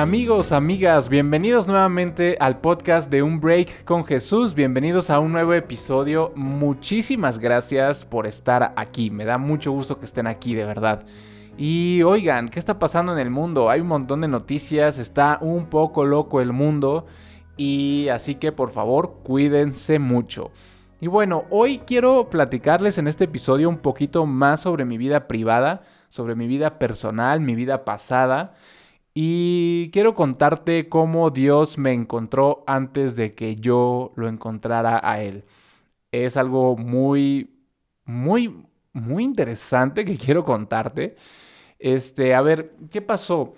Amigos, amigas, bienvenidos nuevamente al podcast de Un Break con Jesús. Bienvenidos a un nuevo episodio. Muchísimas gracias por estar aquí. Me da mucho gusto que estén aquí, de verdad. Y oigan, ¿qué está pasando en el mundo? Hay un montón de noticias, está un poco loco el mundo. Y así que por favor, cuídense mucho. Y bueno, hoy quiero platicarles en este episodio un poquito más sobre mi vida privada, sobre mi vida personal, mi vida pasada. Y quiero contarte cómo Dios me encontró antes de que yo lo encontrara a Él. Es algo muy, muy, muy interesante que quiero contarte. Este, a ver, ¿qué pasó?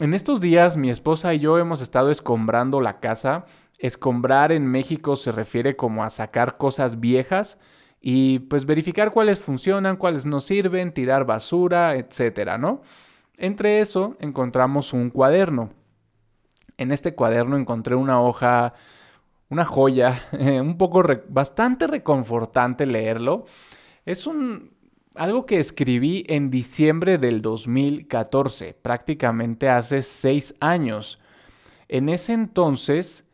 En estos días mi esposa y yo hemos estado escombrando la casa. Escombrar en México se refiere como a sacar cosas viejas y pues verificar cuáles funcionan, cuáles no sirven, tirar basura, etcétera, ¿no? Entre eso encontramos un cuaderno. En este cuaderno encontré una hoja, una joya, un poco bastante reconfortante leerlo. Es un algo que escribí en diciembre del 2014, prácticamente hace seis años. En ese entonces,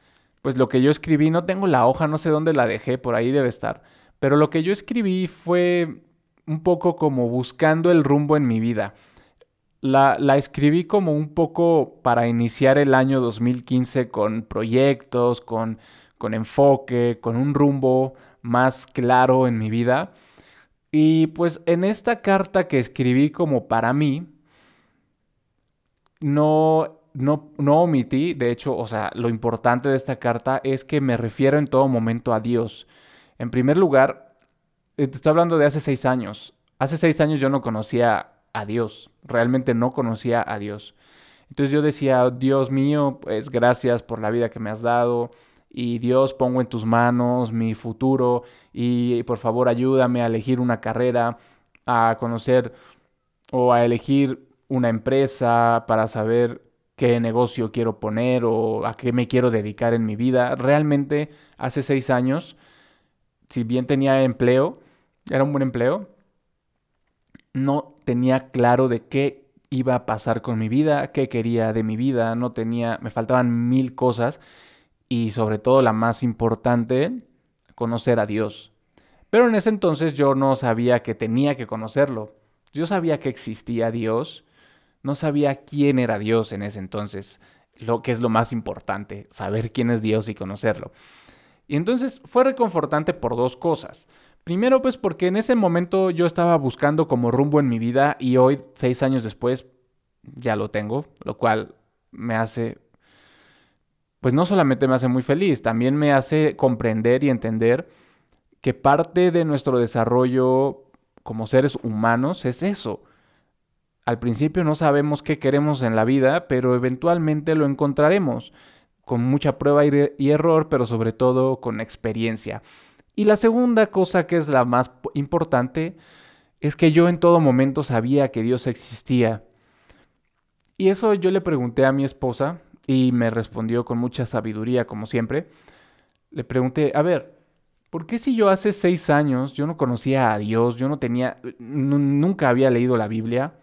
pues lo que yo escribí, no tengo la hoja, no sé dónde la dejé, por ahí debe estar, pero lo que yo escribí fue un poco como buscando el rumbo en mi vida. La, escribí como un poco para iniciar el año 2015 con proyectos, con, con enfoque, con un rumbo más claro en mi vida. Y pues en esta carta que escribí como para mí, no, no, no omití, de hecho, o sea, lo importante de esta carta es que me refiero en todo momento a Dios. En primer lugar, eh, te estoy hablando de hace seis años. Hace seis años yo no conocía a Dios, realmente no conocía a Dios. Entonces yo decía, Dios mío, pues gracias por la vida que me has dado y Dios pongo en tus manos mi futuro y por favor ayúdame a elegir una carrera, a conocer o a elegir una empresa para saber qué negocio quiero poner o a qué me quiero dedicar en mi vida. Realmente hace seis años, si bien tenía empleo, era un buen empleo, no tenía claro de qué iba a pasar con mi vida, qué quería de mi vida, no tenía, me faltaban mil cosas y sobre todo la más importante, conocer a Dios. Pero en ese entonces yo no sabía que tenía que conocerlo. Yo sabía que existía Dios, no sabía quién era Dios en ese entonces, lo que es lo más importante, saber quién es Dios y conocerlo. Y entonces fue reconfortante por dos cosas. Primero, pues porque en ese momento yo estaba buscando como rumbo en mi vida y hoy, seis años después, ya lo tengo, lo cual me hace, pues no solamente me hace muy feliz, también me hace comprender y entender que parte de nuestro desarrollo como seres humanos es eso. Al principio no sabemos qué queremos en la vida, pero eventualmente lo encontraremos, con mucha prueba y error, pero sobre todo con experiencia. Y la segunda cosa que es la más importante es que yo en todo momento sabía que Dios existía. Y eso yo le pregunté a mi esposa y me respondió con mucha sabiduría, como siempre. Le pregunté, a ver, ¿por qué si yo hace seis años yo no conocía a Dios, yo no tenía, nunca había leído la Biblia?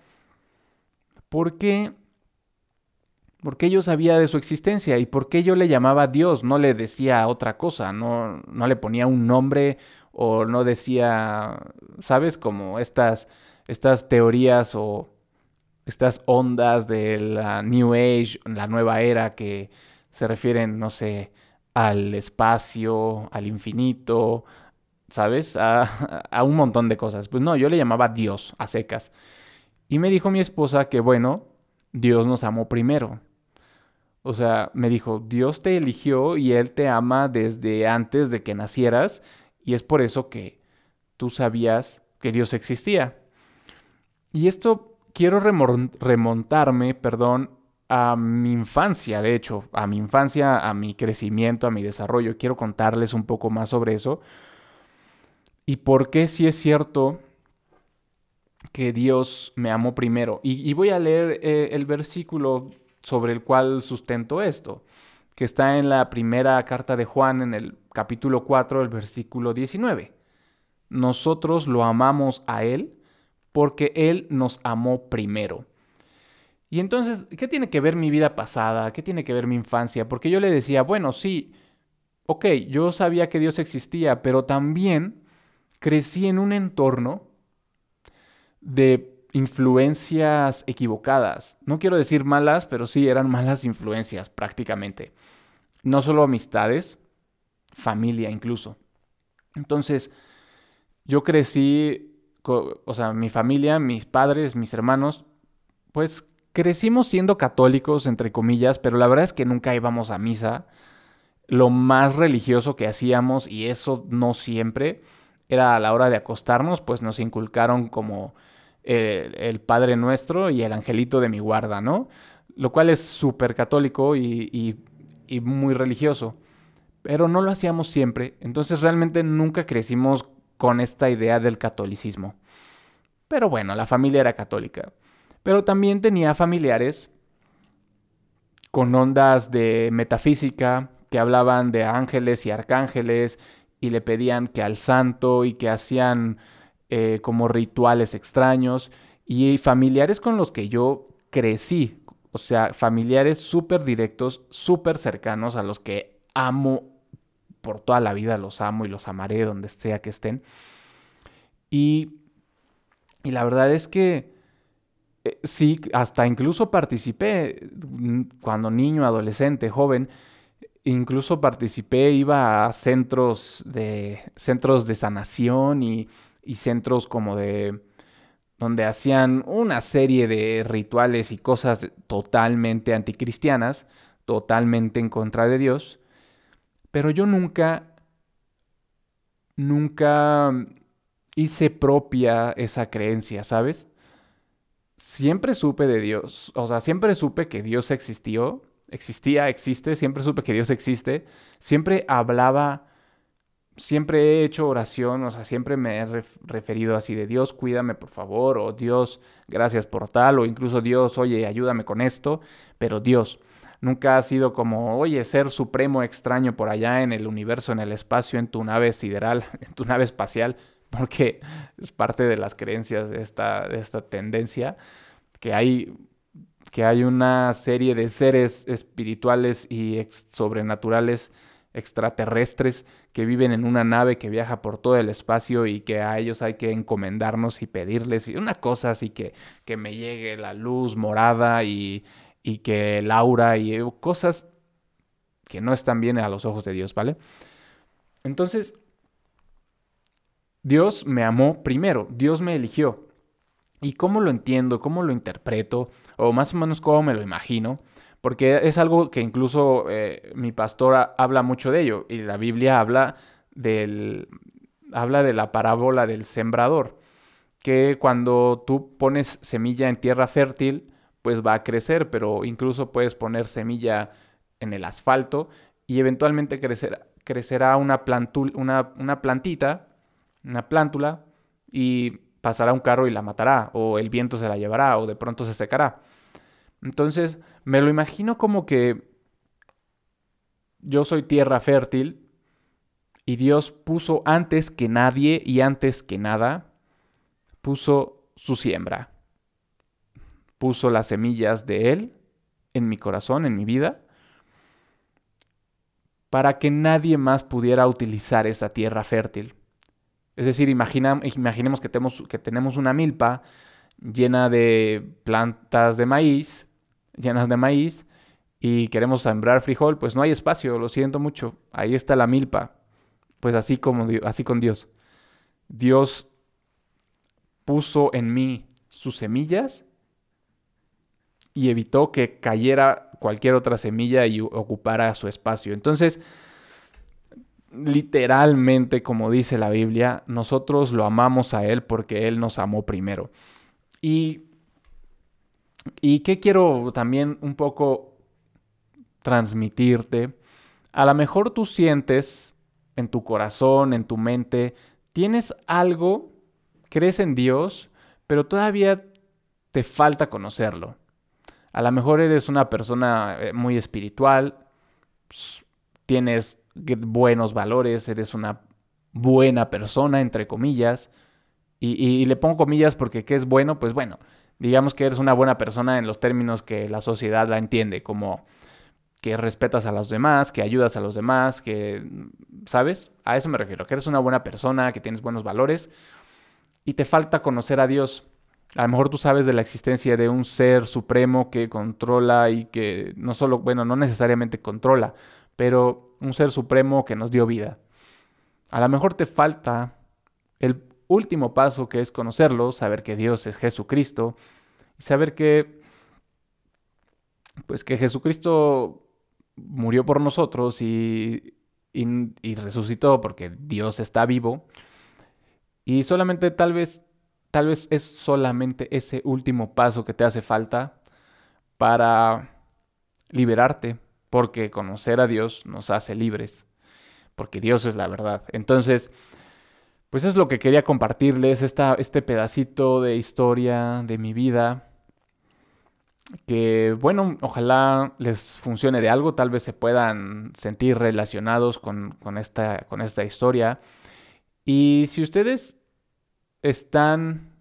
¿Por qué ¿Por qué yo sabía de su existencia? ¿Y por qué yo le llamaba Dios? No le decía otra cosa, no, no le ponía un nombre o no decía, ¿sabes? Como estas, estas teorías o estas ondas de la New Age, la nueva era que se refieren, no sé, al espacio, al infinito, ¿sabes? A, a, un montón de cosas. Pues no, yo le llamaba Dios a secas. Y me dijo mi esposa que, bueno, Dios nos amó primero. O sea, me dijo, Dios te eligió y Él te ama desde antes de que nacieras y es por eso que tú sabías que Dios existía. Y esto quiero remontarme, perdón, a mi infancia, de hecho, a mi infancia, a mi crecimiento, a mi desarrollo. Quiero contarles un poco más sobre eso. Y por qué sí es cierto que Dios me amó primero. Y, voy a leer eh, el versículo sobre el cual sustento esto, que está en la primera carta de Juan en el capítulo 4, el versículo 19. Nosotros lo amamos a Él porque Él nos amó primero. Y entonces, ¿qué tiene que ver mi vida pasada? ¿Qué tiene que ver mi infancia? Porque yo le decía, bueno, sí, ok, yo sabía que Dios existía, pero también crecí en un entorno de influencias equivocadas. No quiero decir malas, pero sí eran malas influencias prácticamente. No solo amistades, familia incluso. Entonces, yo crecí, o sea, mi familia, mis padres, mis hermanos, pues crecimos siendo católicos, entre comillas, pero la verdad es que nunca íbamos a misa. Lo más religioso que hacíamos, y eso no siempre, era a la hora de acostarnos, pues nos inculcaron como el, Padre Nuestro y el Angelito de mi guarda, ¿no? Lo cual es súper católico y, muy religioso. Pero no lo hacíamos siempre, entonces realmente nunca crecimos con esta idea del catolicismo. Pero bueno, la familia era católica. Pero también tenía familiares con ondas de metafísica que hablaban de ángeles y arcángeles y le pedían que al santo y que hacían eh, como rituales extraños y familiares con los que yo crecí, o sea, familiares súper directos, súper cercanos a los que amo por toda la vida, los amo y los amaré donde sea que estén. Y, y la verdad es que eh, sí, hasta incluso participé mm, cuando niño, adolescente, joven, incluso participé, iba a centros de, centros de sanación y y centros como de donde hacían una serie de rituales y cosas totalmente anticristianas, totalmente en contra de Dios, pero yo nunca, nunca hice propia esa creencia, ¿sabes? Siempre supe de Dios, o sea, siempre supe que Dios existió, existía, existe, siempre supe que Dios existe, siempre hablaba siempre he hecho oración, o sea, siempre me he referido así de Dios, cuídame por favor, o Dios, gracias por tal, o incluso Dios, oye, ayúdame con esto, pero Dios. Nunca ha sido como, oye, ser supremo extraño por allá en el universo, en el espacio, en tu nave sideral, en tu nave espacial, porque es parte de las creencias de esta, de esta tendencia, que hay, que hay una serie de seres espirituales y sobrenaturales extraterrestres que viven en una nave que viaja por todo el espacio y que a ellos hay que encomendarnos y pedirles y una cosa así que, que me llegue la luz morada y, y que Laura y cosas que no están bien a los ojos de Dios, ¿vale? Entonces, Dios me amó primero, Dios me eligió. ¿Y cómo lo entiendo? ¿Cómo lo interpreto? O más o menos cómo me lo imagino porque es algo que incluso eh, mi pastora habla mucho de ello y la Biblia habla del habla de la parábola del sembrador, que cuando tú pones semilla en tierra fértil, pues va a crecer, pero incluso puedes poner semilla en el asfalto y eventualmente crecerá una, una, una plantita, una plántula, y pasará un carro y la matará, o el viento se la llevará, o de pronto se secará. Entonces, me lo imagino como que yo soy tierra fértil y Dios puso antes que nadie y antes que nada, puso su siembra. Puso las semillas de Él en mi corazón, en mi vida, para que nadie más pudiera utilizar esa tierra fértil. Es decir, imaginemos que tenemos, que tenemos una milpa llena de plantas de maíz llenas de maíz y queremos sembrar frijol, pues no hay espacio, lo siento mucho. Ahí está la milpa. Pues así como así con Dios. Dios puso en mí sus semillas y evitó que cayera cualquier otra semilla y ocupara su espacio. Entonces, literalmente, como dice la Biblia, nosotros lo amamos a Él porque Él nos amó primero. Y ¿Y qué quiero también un poco transmitirte? A lo mejor tú sientes en tu corazón, en tu mente, tienes algo, crees en Dios, pero todavía te falta conocerlo. A lo mejor eres una persona eh, muy espiritual, tienes buenos valores, eres una buena persona, entre comillas, y, y, le pongo comillas porque ¿qué es bueno? Pues bueno, digamos que eres una buena persona en los términos que la sociedad la entiende, como que respetas a los demás, que ayudas a los demás, que, ¿sabes? A eso me refiero, que eres una buena persona, que tienes buenos valores y te falta conocer a Dios. A lo mejor tú sabes de la existencia de un ser supremo que controla y que no solo, bueno, no necesariamente controla, pero un ser supremo que nos dio vida. A lo mejor te falta el último paso que es conocerlo, saber que Dios es Jesucristo y saber que pues que Jesucristo murió por nosotros y, y, resucitó porque Dios está vivo. Y solamente tal vez, tal vez es solamente ese último paso que te hace falta para liberarte, porque conocer a Dios nos hace libres, porque Dios es la verdad. Entonces, pues es lo que quería compartirles, esta, este pedacito de historia de mi vida. Que bueno, ojalá les funcione de algo, tal vez se puedan sentir relacionados con, esta, con esta historia. Y si ustedes están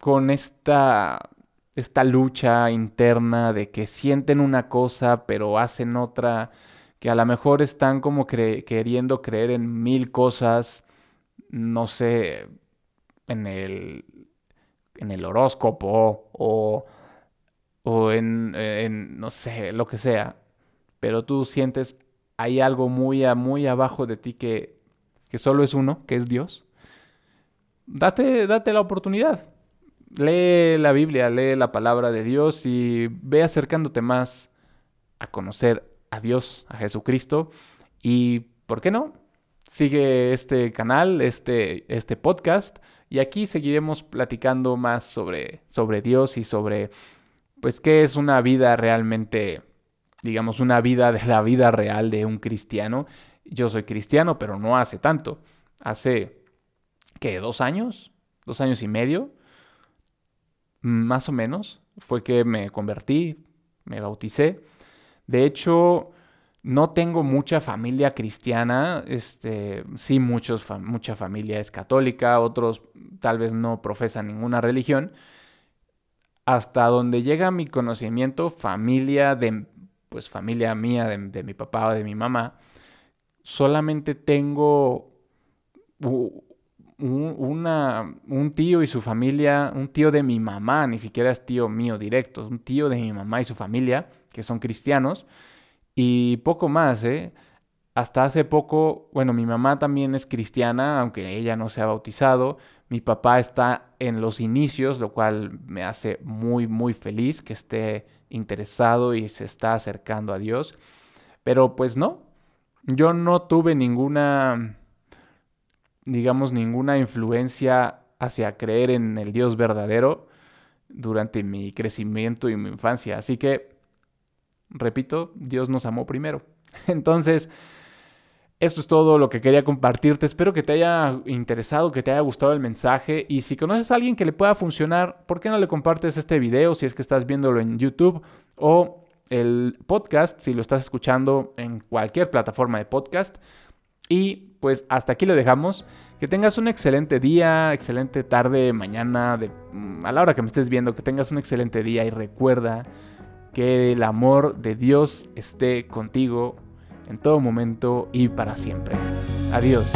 con esta, esta lucha interna de que sienten una cosa pero hacen otra, que a lo mejor están como queriendo creer en mil cosas, no sé, en el, en el horóscopo o, o en, en, no sé, lo que sea, pero tú sientes hay algo muy, muy abajo de ti que, que solo es uno, que es Dios, date, date la oportunidad. Lee la Biblia, lee la palabra de Dios y ve acercándote más a conocer a Dios, a Jesucristo. Y, ¿por qué no? Sigue este canal, este, este podcast, y aquí seguiremos platicando más sobre, sobre Dios y sobre, pues, qué es una vida realmente, digamos, una vida de la vida real de un cristiano. Yo soy cristiano, pero no hace tanto. Hace, ¿qué? ¿Dos años? ¿Dos años y medio? Más o menos. Fue que me convertí, me bauticé. De hecho, no tengo mucha familia cristiana, este, sí muchos, mucha familia es católica, otros tal vez no profesan ninguna religión. Hasta donde llega mi conocimiento, familia de, pues familia mía, de, mi papá o de mi mamá, solamente tengo un tío y su familia, un tío de mi mamá, ni siquiera es tío mío directo, un tío de mi mamá y su familia, que son cristianos, y poco más, ¿eh? Hasta hace poco, bueno, mi mamá también es cristiana, aunque ella no se ha bautizado. Mi papá está en los inicios, lo cual me hace muy, muy feliz que esté interesado y se está acercando a Dios. Pero pues no, yo no tuve ninguna, digamos, ninguna influencia hacia creer en el Dios verdadero durante mi crecimiento y mi infancia. Así que repito, Dios nos amó primero. Entonces, esto es todo lo que quería compartirte. Espero que te haya interesado, que te haya gustado el mensaje. Y si conoces a alguien que le pueda funcionar, ¿por qué no le compartes este video si es que estás viéndolo en YouTube o el podcast si lo estás escuchando en cualquier plataforma de podcast? Y pues hasta aquí lo dejamos. Que tengas un excelente día, excelente tarde, mañana, a la hora que me estés viendo, que tengas un excelente día y recuerda que el amor de Dios esté contigo en todo momento y para siempre. Adiós.